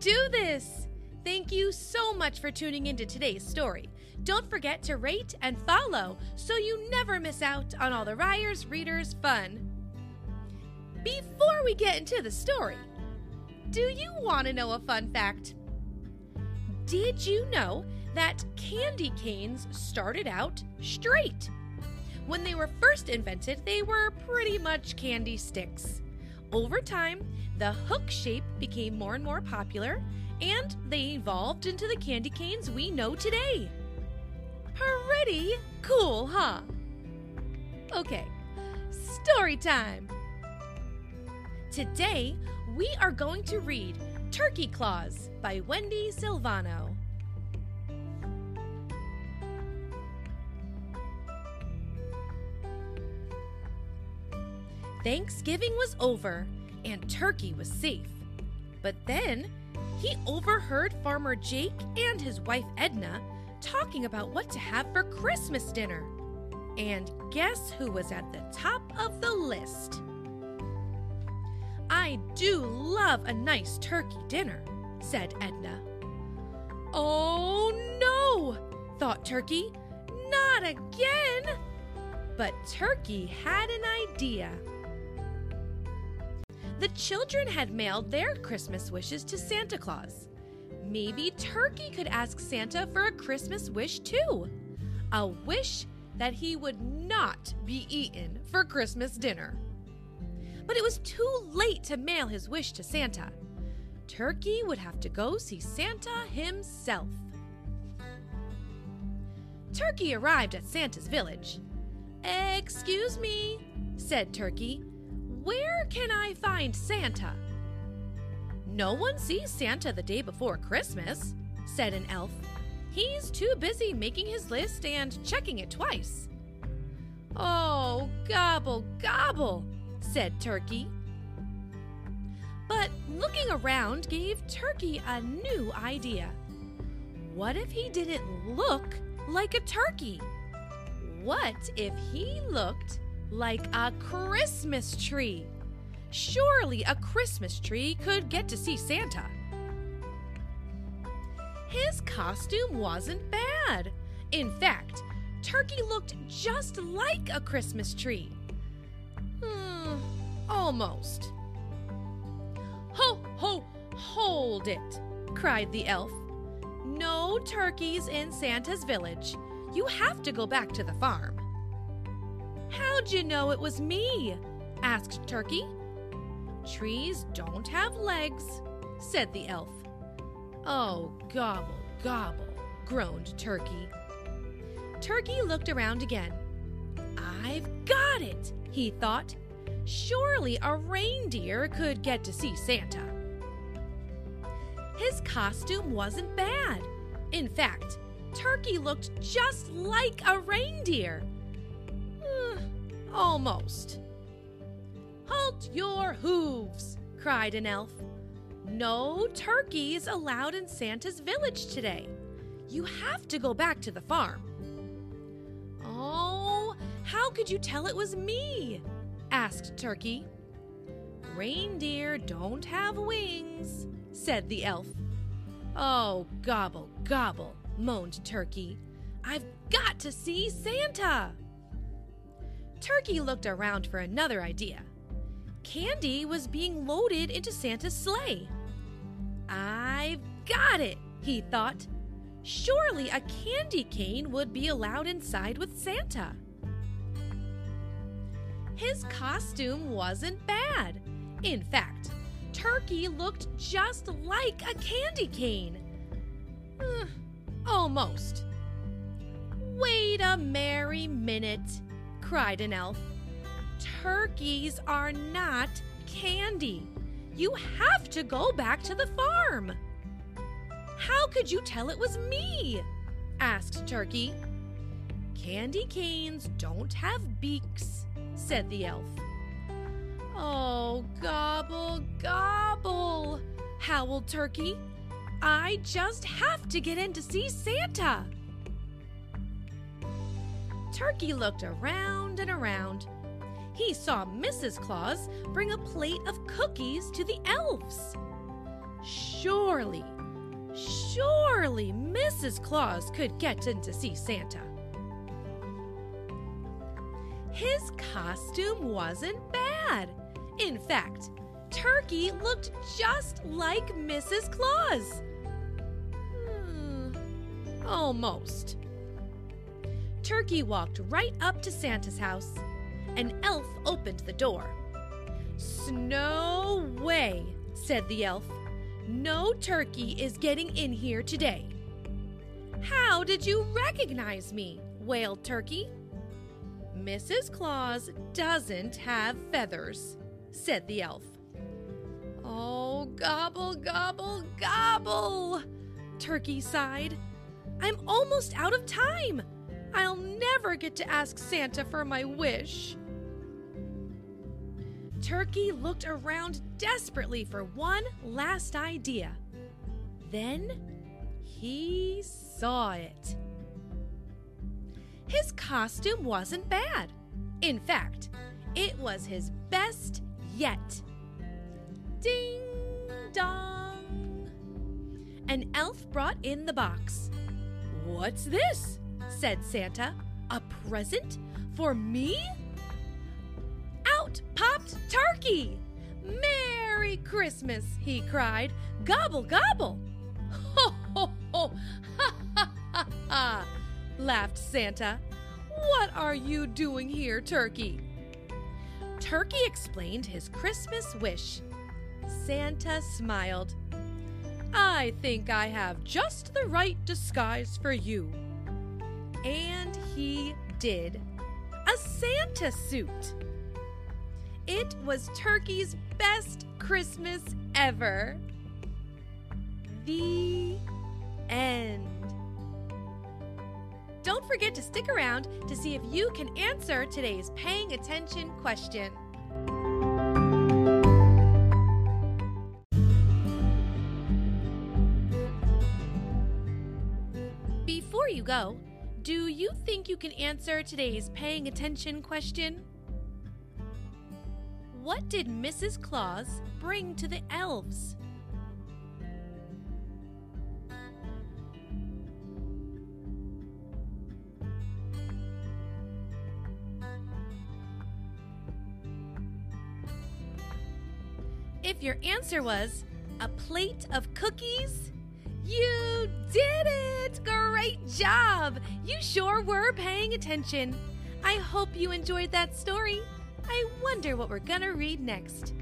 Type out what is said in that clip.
do this! Thank you so much for tuning into today's story. Don't forget to rate and follow so you never miss out on all the Ryers Readers fun. Before we get into the story, do you want to know a fun fact? Did you know that candy canes started out straight? When they were first invented, they were pretty much candy sticks. Over time, the hook shape became more and more popular, and they evolved into the candy canes we know today. Pretty cool, huh? Okay, story time. Today, we are going to read Turkey Claus by Wendi Silvano. Thanksgiving was over and Turkey was safe. But then he overheard Farmer Jake and his wife Edna talking about what to have for Christmas dinner. And guess who was at the top of the list? I do love a nice turkey dinner, said Edna. Oh no, thought Turkey. Not again! But Turkey had an idea. The children had mailed their Christmas wishes to Santa Claus. Maybe Turkey could ask Santa for a Christmas wish too. A wish that he would not be eaten for Christmas dinner. But it was too late to mail his wish to Santa. Turkey would have to go see Santa himself. Turkey arrived at Santa's village. Excuse me, said Turkey. Where can I find Santa? No one sees Santa the day before Christmas, said an elf. He's too busy making his list and checking it twice. Oh, gobble, gobble, said Turkey. But looking around gave Turkey a new idea. What if he didn't look like a turkey? What if he looked like a Christmas tree. Surely a Christmas tree could get to see Santa. His costume wasn't bad. In fact, Turkey looked just like a Christmas tree. Hmm, almost. Ho, ho, hold it, cried the elf. No turkeys in Santa's village. You have to go back to the farm. How'd you know it was me? asked Turkey. Trees don't have legs, said the elf. Oh, gobble, gobble, groaned Turkey. Turkey looked around again. I've got it, he thought. Surely a reindeer could get to see Santa. His costume wasn't bad. In fact, Turkey looked just like a reindeer. Almost. Halt your hooves, cried an elf. No turkeys allowed in Santa's village today. You have to go back to the farm. Oh, how could you tell it was me? asked Turkey. Reindeer don't have wings, said the elf. Oh, gobble, gobble, moaned Turkey. I've got to see Santa. Turkey looked around for another idea. Candy was being loaded into Santa's sleigh. I've got it, he thought. Surely a candy cane would be allowed inside with Santa. His costume wasn't bad. In fact, Turkey looked just like a candy cane. Almost. Wait a merry minute, cried an elf. Turkeys are not candy. You have to go back to the farm. How could you tell it was me? asked Turkey. Candy canes don't have beaks, said the elf. Oh, gobble, gobble, howled Turkey. I just have to get in to see Santa. Turkey looked around and around. He saw Mrs. Claus bring a plate of cookies to the elves. Surely, surely Mrs. Claus could get in to see Santa. His costume wasn't bad. In fact, Turkey looked just like Mrs. Claus. Hmm, almost. Turkey walked right up to Santa's house. An elf opened the door. Snow way, said the elf. No turkey is getting in here today. How did you recognize me? wailed Turkey. Mrs. Claus doesn't have feathers, said the elf. Oh, gobble, gobble, gobble, Turkey sighed. I'm almost out of time. I'll never get to ask Santa for my wish. Turkey looked around desperately for one last idea. Then he saw it. His costume wasn't bad. In fact, it was his best yet. Ding dong! An elf brought in the box. What's this? Said Santa. A present for me? Out popped Turkey! Merry Christmas, he cried. Gobble, gobble! Ho, ho, ho! Ha, ha, ha, ha! laughed Santa. What are you doing here, Turkey? Turkey explained his Christmas wish. Santa smiled. I think I have just the right disguise for you. And he did. A Santa suit. It was Turkey's best Christmas ever. The end. Don't forget to stick around to see if you can answer today's paying attention question. Before you go, do you think you can answer today's paying attention question? What did Mrs. Claus bring to the elves? If your answer was a plate of cookies, you did it! Great job! You sure were paying attention. I hope you enjoyed that story. I wonder what we're gonna read next.